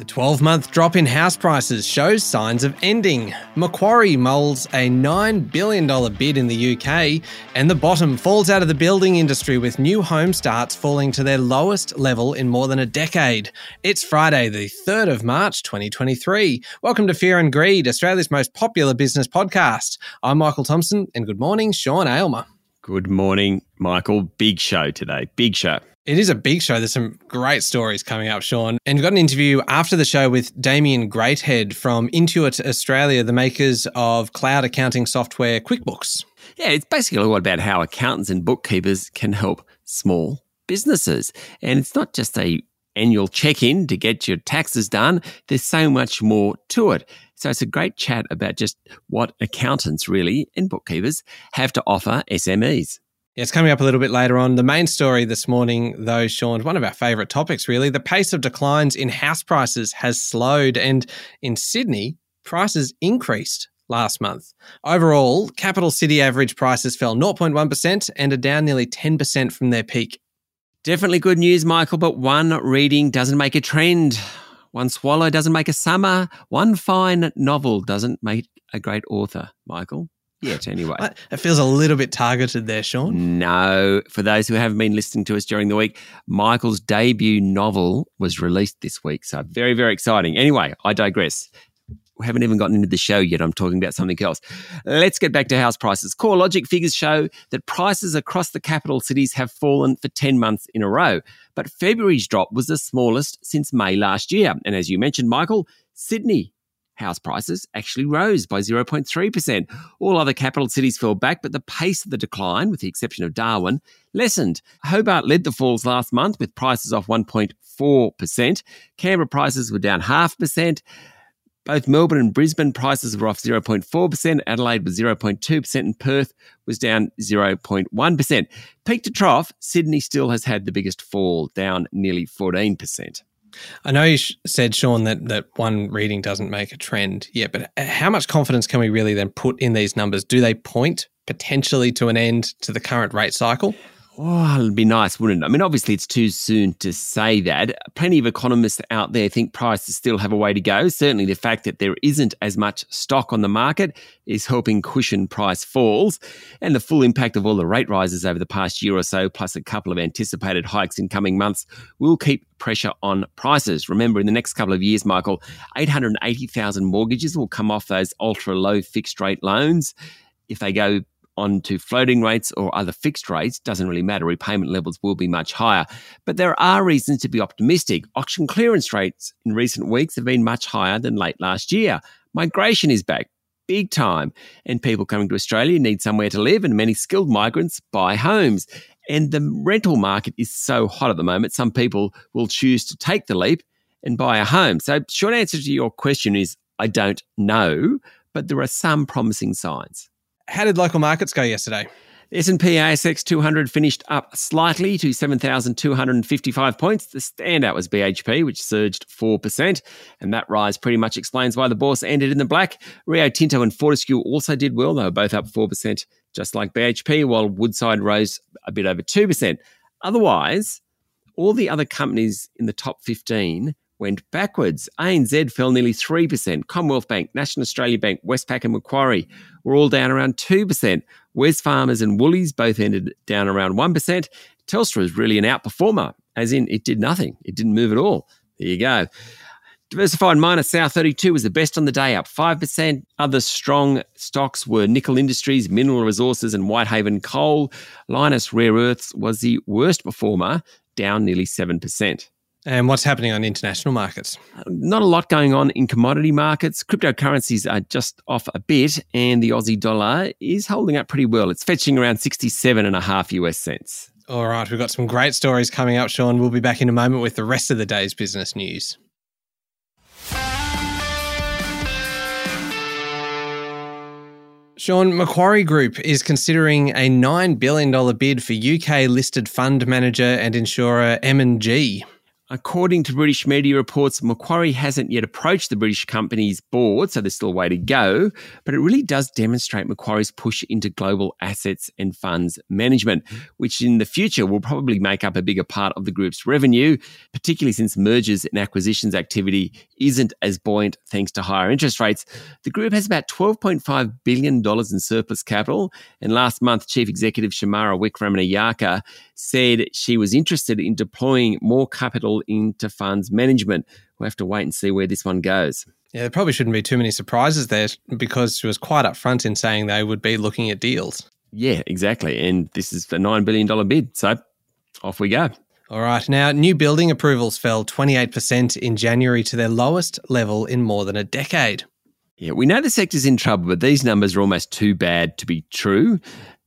The 12 month drop in house prices shows signs of ending. Macquarie molds a $9 billion bid in the UK, and the bottom falls out of the building industry with new home starts falling to their lowest level in more than a decade. It's Friday, the 3rd of March, 2023. Welcome to Fear and Greed, Australia's most popular business podcast. I'm Michael Thompson, and good morning, Sean Aylmer. Good morning, Michael. Big show today. Big show. It is a big show. There's some great stories coming up, Sean. And we've got an interview after the show with Damien Greathead from Intuit Australia, the makers of cloud accounting software QuickBooks. Yeah, it's basically all about how accountants and bookkeepers can help small businesses. And it's not just a annual check-in to get your taxes done. There's so much more to it. So it's a great chat about just what accountants really and bookkeepers have to offer SMEs. It's coming up a little bit later on. The main story this morning, though, Sean, one of our favourite topics, really. The pace of declines in house prices has slowed, and in Sydney, prices increased last month. Overall, capital city average prices fell 0.1% and are down nearly 10% from their peak. Definitely good news, Michael, but one reading doesn't make a trend. One swallow doesn't make a summer. One fine novel doesn't make a great author, Michael yet, anyway. It feels a little bit targeted there, Sean. No. For those who haven't been listening to us during the week, Michael's debut novel was released this week. So very, very exciting. Anyway, I digress. We haven't even gotten into the show yet. I'm talking about something else. Let's get back to house prices. CoreLogic figures show that prices across the capital cities have fallen for 10 months in a row. But February's drop was the smallest since May last year. And as you mentioned, Michael, Sydney house prices actually rose by 0.3%. All other capital cities fell back, but the pace of the decline, with the exception of Darwin, lessened. Hobart led the falls last month with prices off 1.4%. Canberra prices were down half percent. Both Melbourne and Brisbane prices were off 0.4%, Adelaide was 0.2%, and Perth was down 0.1%. Peak to trough, Sydney still has had the biggest fall, down nearly 14%. I know you said, Sean, that, that one reading doesn't make a trend yet, but uh, how much confidence can we really then put in these numbers? Do they point potentially to an end to the current rate cycle? Oh, it'd be nice, wouldn't it? I mean, obviously, it's too soon to say that. Plenty of economists out there think prices still have a way to go. Certainly, the fact that there isn't as much stock on the market is helping cushion price falls. And the full impact of all the rate rises over the past year or so, plus a couple of anticipated hikes in coming months, will keep pressure on prices. Remember, in the next couple of years, Michael, 880,000 mortgages will come off those ultra low fixed rate loans. If they go onto floating rates or other fixed rates, doesn't really matter. Repayment levels will be much higher. But there are reasons to be optimistic. Auction clearance rates in recent weeks have been much higher than late last year. Migration is back big time, and people coming to Australia need somewhere to live, and many skilled migrants buy homes. And the rental market is so hot at the moment, some people will choose to take the leap and buy a home. So, short answer to your question is I don't know, but there are some promising signs. How did local markets go yesterday? S&P ASX 200 finished up slightly to 7,255 points. The standout was BHP, which surged 4%, and that rise pretty much explains why the bourse ended in the black. Rio Tinto and Fortescue also did well. They were both up 4%, just like BHP, while Woodside rose a bit over 2%. Otherwise, all the other companies in the top 15 went backwards. ANZ fell nearly 3%. Commonwealth Bank, National Australia Bank, Westpac and Macquarie were all down around 2%. Wesfarmers and Woolies both ended down around 1%. Telstra is really an outperformer, as in it did nothing. It didn't move at all. There you go. Diversified miner South 32 was the best on the day, up 5%. Other strong stocks were Nickel Industries, Mineral Resources, and Whitehaven Coal. Lynas Rare Earths was the worst performer, down nearly 7%. And what's happening on international markets? Not a lot going on in commodity markets. Cryptocurrencies are just off a bit, and the Aussie dollar is holding up pretty well. It's fetching around 67 and a half US cents. All right, we've got some great stories coming up, Sean. We'll be back in a moment with the rest of the day's business news. Sean, Macquarie Group is considering a $9 billion bid for UK listed fund manager and insurer M&G. According to British media reports, Macquarie hasn't yet approached the British company's board, so there's still a way to go. But it really does demonstrate Macquarie's push into global assets and funds management, which in the future will probably make up a bigger part of the group's revenue, particularly since mergers and acquisitions activity isn't as buoyant thanks to higher interest rates. The group has about $12.5 billion in surplus capital. And last month, Chief Executive Shemara Wikramanayake said she was interested in deploying more capital into funds management. We'll have to wait and see where this one goes. Yeah, there probably shouldn't be too many surprises there because she was quite upfront in saying they would be looking at deals. Yeah, exactly. And this is a $9 billion bid. So off we go. All right. Now, new building approvals fell 28% in January to their lowest level in more than a decade. Yeah, we know the sector's in trouble, but these numbers are almost too bad to be true.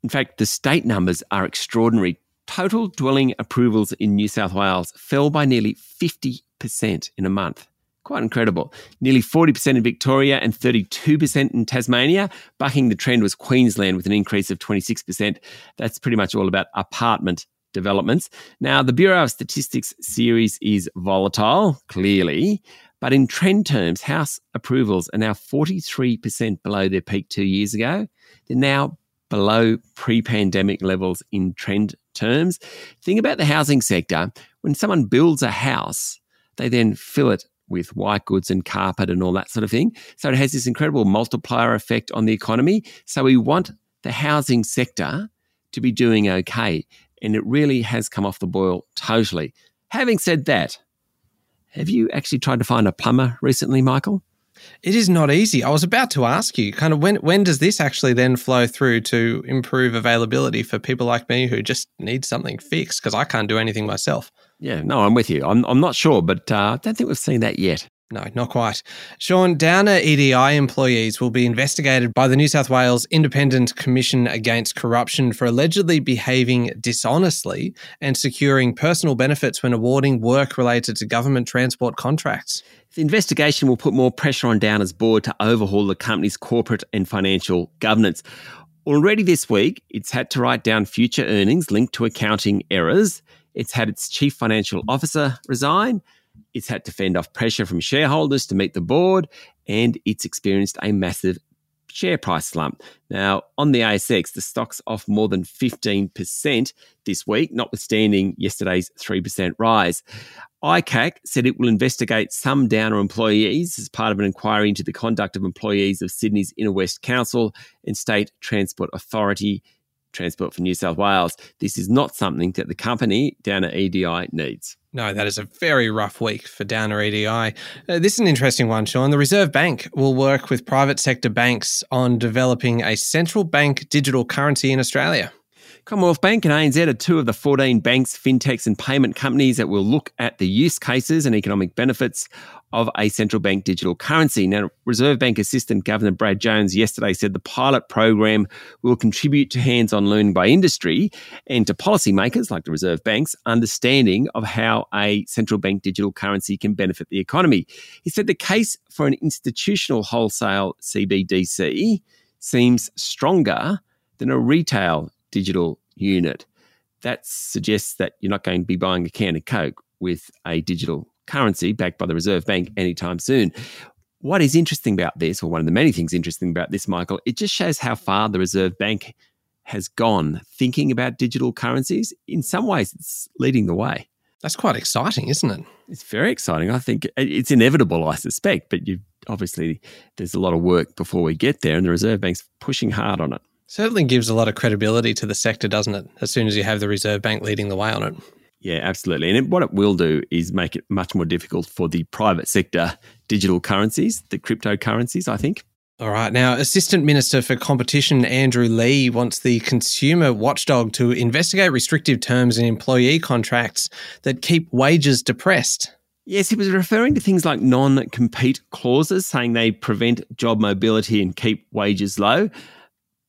In fact, the state numbers are extraordinary total dwelling approvals in New South Wales fell by nearly 50% in a month. Quite incredible. Nearly 40% in Victoria and 32% in Tasmania. Bucking the trend was Queensland with an increase of 26%. That's pretty much all about apartment developments. Now, the Bureau of Statistics series is volatile, clearly, but in trend terms, house approvals are now 43% below their peak two years ago. They're now below pre pandemic levels in trend terms. Think about the housing sector. When someone builds a house, they then fill it with white goods and carpet and all that sort of thing. So it has this incredible multiplier effect on the economy. So we want the housing sector to be doing okay. And it really has come off the boil totally. Having said that, have you actually tried to find a plumber recently, Michael? It is not easy. I was about to ask you, kind of when when does this actually then flow through to improve availability for people like me who just need something fixed because I can't do anything myself. Yeah, no, I'm with you. I'm I'm not sure, but uh, I don't think we've seen that yet. No, not quite. Sean, Downer EDI employees will be investigated by the New South Wales Independent Commission Against Corruption for allegedly behaving dishonestly and securing personal benefits when awarding work related to government transport contracts. The investigation will put more pressure on Downer's board to overhaul the company's corporate and financial governance. Already this week, it's had to write down future earnings linked to accounting errors. It's had its chief financial officer resign. It's had to fend off pressure from shareholders to meet the board, and it's experienced a massive share price slump. Now, on the ASX, the stock's off more than 15% this week, notwithstanding yesterday's 3% rise. ICAC said it will investigate some Downer employees as part of an inquiry into the conduct of employees of Sydney's Inner West Council and State Transport Authority, Transport for New South Wales. This is not something that the company, Downer EDI, needs. No, that is a very rough week for Downer EDI. Uh, this is an interesting one, Sean. The Reserve Bank will work with private sector banks on developing a central bank digital currency in Australia. Commonwealth Bank and ANZ are two of the 14 banks, fintechs, and payment companies that will look at the use cases and economic benefits of a central bank digital currency. Now, Reserve Bank Assistant Governor Brad Jones yesterday said the pilot program will contribute to hands on learning by industry and to policymakers like the Reserve Bank's understanding of how a central bank digital currency can benefit the economy. He said the case for an institutional wholesale CBDC seems stronger than a retail digital unit. That suggests that you're not going to be buying a can of Coke with a digital currency backed by the Reserve Bank anytime soon. What is interesting about this, or one of the many things interesting about this, Michael, it just shows how far the Reserve Bank has gone thinking about digital currencies. In some ways, it's leading the way. That's quite exciting, isn't it? It's very exciting. I think it's inevitable, I suspect, but you obviously there's a lot of work before we get there, and the Reserve Bank's pushing hard on it. Certainly gives a lot of credibility to the sector, doesn't it? As soon as you have the Reserve Bank leading the way on it. Yeah, absolutely. And it, what it will do is make it much more difficult for the private sector digital currencies, the cryptocurrencies, I think. All right. Now, Assistant Minister for Competition Andrew Leigh wants the consumer watchdog to investigate restrictive terms in employee contracts that keep wages depressed. Yes, he was referring to things like non compete clauses, saying they prevent job mobility and keep wages low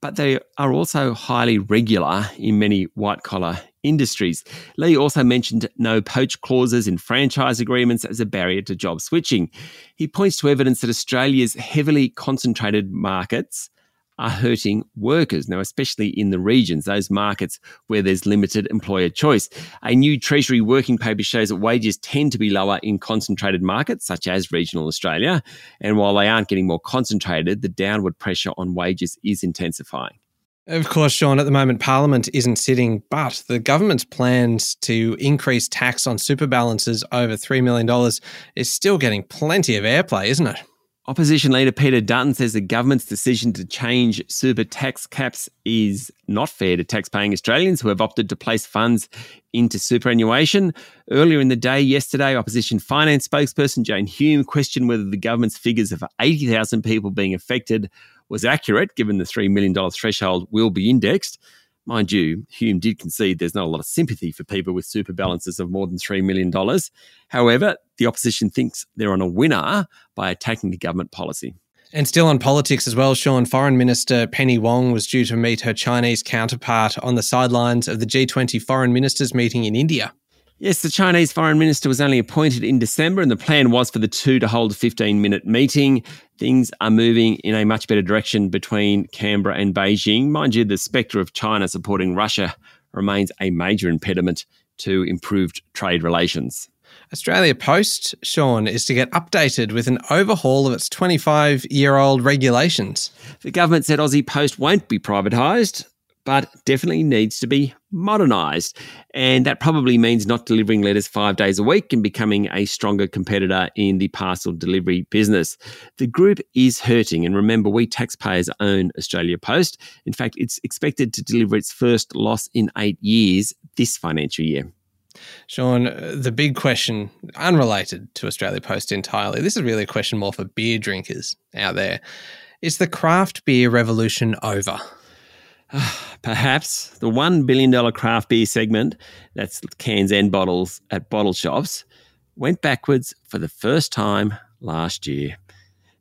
but they are also highly regular in many white collar industries. Leigh also mentioned no poach clauses in franchise agreements as a barrier to job switching. He points to evidence that Australia's heavily concentrated markets are hurting workers, now, especially in the regions, those markets where there's limited employer choice. A new Treasury working paper shows that wages tend to be lower in concentrated markets, such as regional Australia. And while they aren't getting more concentrated, the downward pressure on wages is intensifying. Of course, Sean, at the moment, Parliament isn't sitting, but the government's plans to increase tax on super balances over $3 million is still getting plenty of airplay, isn't it? Opposition leader Peter Dutton says the government's decision to change super tax caps is not fair to tax-paying Australians who have opted to place funds into superannuation. Earlier in the day, yesterday, opposition finance spokesperson Jane Hume questioned whether the government's figures of 80,000 people being affected was accurate, given the $3 million threshold will be indexed. Mind you, Hume did concede there's not a lot of sympathy for people with super balances of more than $3 million. However, the opposition thinks they're on a winner by attacking the government policy. And still on politics as well, Sean, Foreign Minister Penny Wong was due to meet her Chinese counterpart on the sidelines of the G20 foreign ministers meeting in India. Yes, the Chinese foreign minister was only appointed in December, and the plan was for the two to hold a 15 minute meeting. Things are moving in a much better direction between Canberra and Beijing. Mind you, the spectre of China supporting Russia remains a major impediment to improved trade relations. Australia Post, Sean, is to get updated with an overhaul of its 25 year old regulations. The government said Aussie Post won't be privatised but definitely needs to be modernized. And that probably means not delivering letters five days a week and becoming a stronger competitor in the parcel delivery business. The group is hurting. And remember, we taxpayers own Australia Post. In fact, it's expected to deliver its first loss in eight years this financial year. Sean, uh, the big question, unrelated to Australia Post entirely, this is really a question more for beer drinkers out there. Is the craft beer revolution over? Perhaps the $1 billion craft beer segment, that's cans and bottles at bottle shops, went backwards for the first time last year.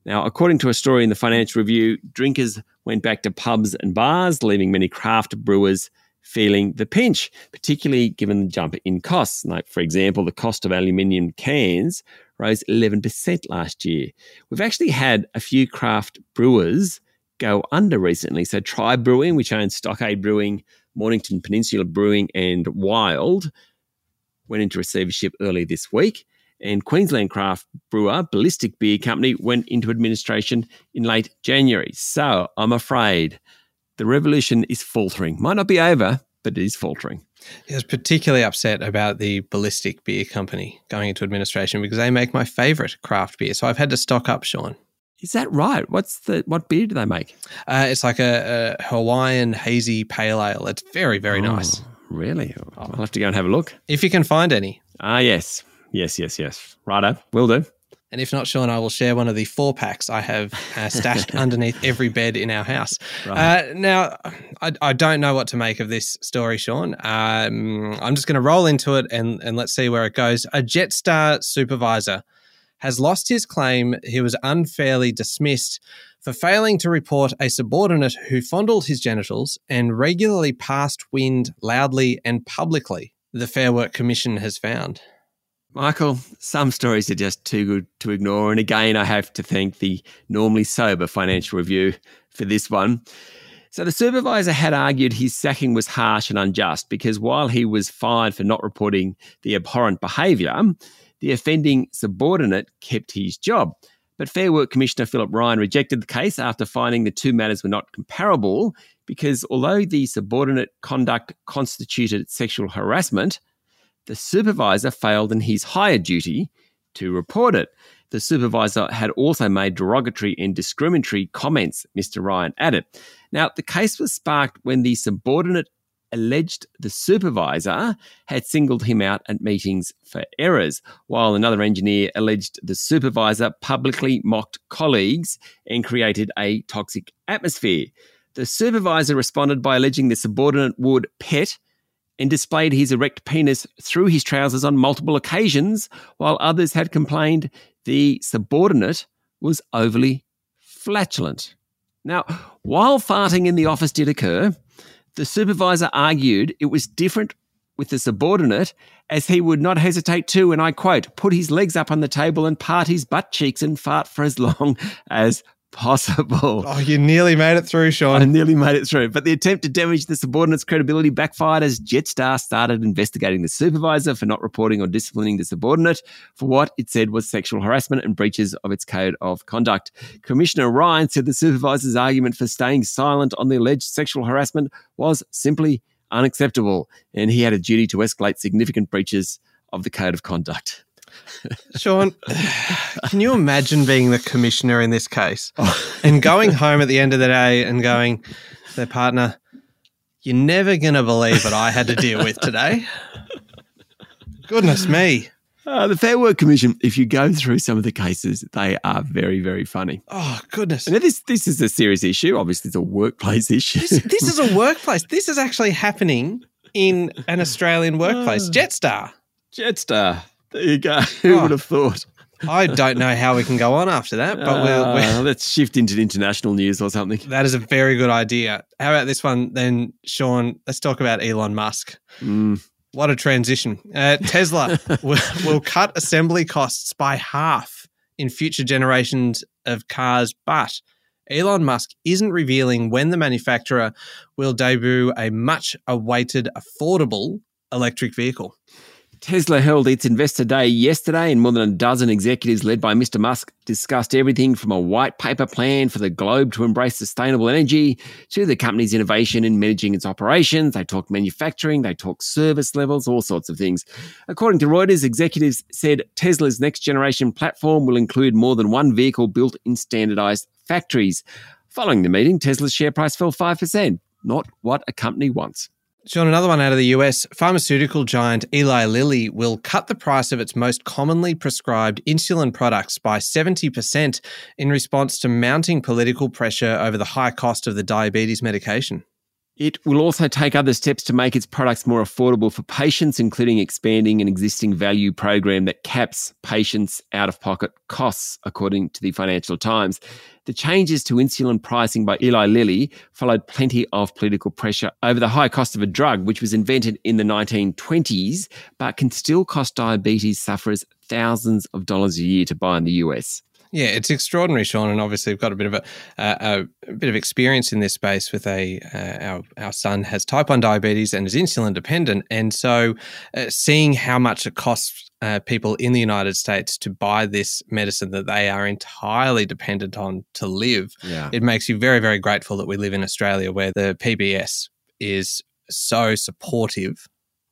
Now, according to a story in the Financial Review, drinkers went back to pubs and bars, leaving many craft brewers feeling the pinch, particularly given the jump in costs. Like, for example, the cost of aluminium cans rose 11% last year. We've actually had a few craft brewers go under recently. So Tribe Brewing, which owns Stockade Brewing, Mornington Peninsula Brewing, and Wild, went into receivership early this week. And Queensland craft brewer Ballistic Beer Company went into administration in late January. So I'm afraid the revolution is faltering. Might not be over, but it is faltering. He was particularly upset about the Ballistic Beer Company going into administration because they make my favourite craft beer. So I've had to stock up, Sean. Is that right? What's the what beer do they make? Uh, it's like a, a, Hawaiian hazy pale ale. It's very very oh, nice. Really? I'll have to go and have a look if you can find any. Ah, yes, yes, yes, yes. Righto, will do. And if not, Sean, I will share one of the four packs I have uh, stashed underneath every bed in our house. Right. Uh, now, I, I, don't know what to make of this story, Sean. Um, I'm just going to roll into it and, and let's see where it goes. A Jetstar supervisor has lost his claim he was unfairly dismissed for failing to report a subordinate who fondled his genitals and regularly passed wind loudly and publicly, the Fair Work Commission has found. Michael, some stories are just too good to ignore. And again, I have to thank the normally sober Financial Review for this one. So the supervisor had argued his sacking was harsh and unjust because while he was fired for not reporting the abhorrent behaviour, the offending subordinate kept his job. But Fair Work Commissioner Philip Ryan rejected the case after finding the two matters were not comparable because although the subordinate conduct constituted sexual harassment, the supervisor failed in his higher duty to report it. The supervisor had also made derogatory and discriminatory comments, Mr. Ryan added. Now, the case was sparked when the subordinate alleged the supervisor had singled him out at meetings for errors, while another engineer alleged the supervisor publicly mocked colleagues and created a toxic atmosphere. The supervisor responded by alleging the subordinate would pet and displayed his erect penis through his trousers on multiple occasions, while others had complained the subordinate was overly flatulent. Now, while farting in the office did occur, the supervisor argued it was different with the subordinate, as he would not hesitate to, and I quote, put his legs up on the table and part his butt cheeks and fart for as long as possible. Oh, you nearly made it through, Sean. I nearly made it through. But the attempt to damage the subordinate's credibility backfired as Jetstar started investigating the supervisor for not reporting or disciplining the subordinate for what it said was sexual harassment and breaches of its code of conduct. Commissioner Ryan said the supervisor's argument for staying silent on the alleged sexual harassment was simply unacceptable, and he had a duty to escalate significant breaches of the code of conduct. Sean, can you imagine being the commissioner in this case and going home at the end of the day and going their partner, You're never going to believe what I had to deal with today? Goodness me. Uh, the Fair Work Commission, if you go through some of the cases, they are very, very funny. Oh, goodness. This, this is a serious issue. Obviously, it's a workplace issue. This, this is a workplace. This is actually happening in an Australian workplace. Jetstar. Jetstar. There you go. Who Oh. would have thought? I don't know how we can go on after that, but we'll, we'll, Uh, let's shift into international news or something. that is a very good idea. How about this one then, Sean? Let's talk about Elon Musk. Mm. What a transition. Uh, Tesla will, will cut assembly costs by half in future generations of cars, but Elon Musk isn't revealing when the manufacturer will debut a much awaited, affordable electric vehicle. Tesla held its investor day yesterday, and more than a dozen executives led by Mr. Musk discussed everything from a white paper plan for the globe to embrace sustainable energy to the company's innovation in managing its operations. They talked manufacturing, they talked service levels, all sorts of things. According to Reuters, executives said Tesla's next generation platform will include more than one vehicle built in standardized factories. Following the meeting, Tesla's share price fell 5%, not what a company wants. Sean, another one out of the US. Pharmaceutical giant Eli Lilly will cut the price of its most commonly prescribed insulin products by 70% in response to mounting political pressure over the high cost of the diabetes medication. It will also take other steps to make its products more affordable for patients, including expanding an existing value program that caps patients' out of pocket costs, according to the Financial Times. The changes to insulin pricing by Eli Lilly followed plenty of political pressure over the high cost of a drug, which was invented in the 1920s, but can still cost diabetes sufferers thousands of dollars a year to buy in the US. Yeah, it's extraordinary, Sean, and obviously we've got a bit of a, uh, a, bit of experience in this space. With a uh, our our son has type one diabetes and is insulin dependent, and so uh, seeing how much it costs uh, people in the United States to buy this medicine that they are entirely dependent on to live, Yeah. it makes you very very grateful that we live in Australia where the PBS is so supportive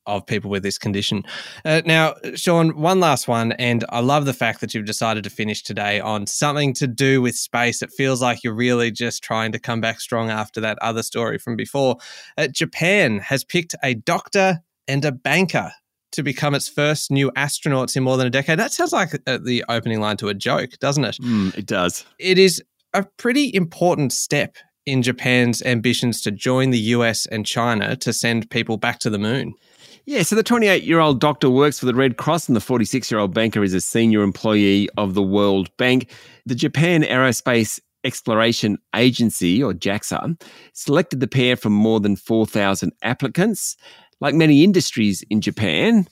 of people with this condition. Uh, now, Sean, one last one, and I love the fact that you've decided to finish today on something to do with space. It feels like you're really just trying to come back strong after that other story from before. Uh, Japan has picked a doctor and a banker to become its first new astronauts in more than a decade. That sounds like uh, the opening line to a joke, doesn't it? Mm, it does. It is a pretty important step in Japan's ambitions to join the US and China to send people back to the moon. Yeah, so the 28 year old doctor works for the Red Cross, and the 46 year old banker is a senior employee of the World Bank. The Japan Aerospace Exploration Agency, or JAXA, selected the pair from more than 4,000 applicants. Like many industries in Japan,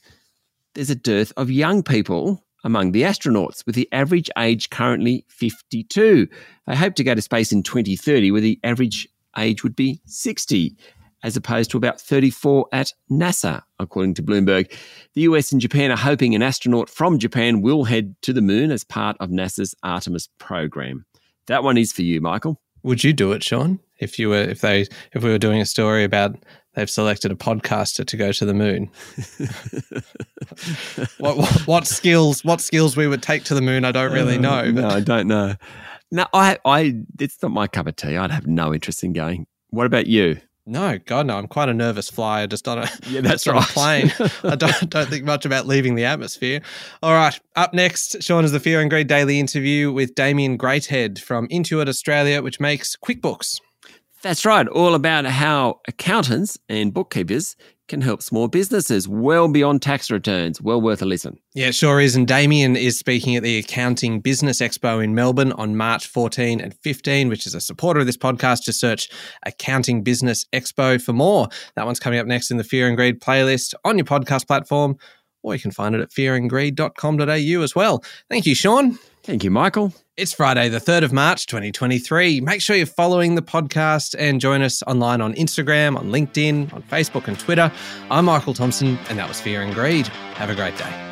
there's a dearth of young people among the astronauts, with the average age currently 52. They hope to go to space in 2030, where the average age would be 60 as opposed to about 34 at NASA, according to Bloomberg. The US and Japan are hoping an astronaut from Japan will head to the moon as part of NASA's Artemis program. That one is for you, Michael. Would you do it, Sean? If you were, if they, if we were doing a story about they've selected a podcaster to go to the moon, what, what what skills, what skills we would take to the moon, I don't really know. Uh, But no, I don't know. No, I, I, it's not my cup of tea. I'd have no interest in going. What about you? no, God, no. I'm quite a nervous flyer, just on a Yeah, that's right. plane. I don't don't think much about leaving the atmosphere. All right, up next, Sean is the Fear and Greed daily interview with Damien Greathead from Intuit Australia, which makes QuickBooks. That's right. All about how accountants and bookkeepers can help small businesses well beyond tax returns. Well worth a listen. Yeah, sure is. And Damien is speaking at the Accounting Business Expo in Melbourne on March 14 and 15, which is a supporter of this podcast. Just search Accounting Business Expo for more. That one's coming up next in the Fear and Greed playlist on your podcast platform or you can find it at fearandgreed.com.au as well. Thank you, Sean. Thank you, Michael. It's Friday, the 3rd of March, 2023. Make sure you're following the podcast and join us online on Instagram, on LinkedIn, on Facebook, and Twitter. I'm Michael Thompson, and that was Fear and Greed. Have a great day.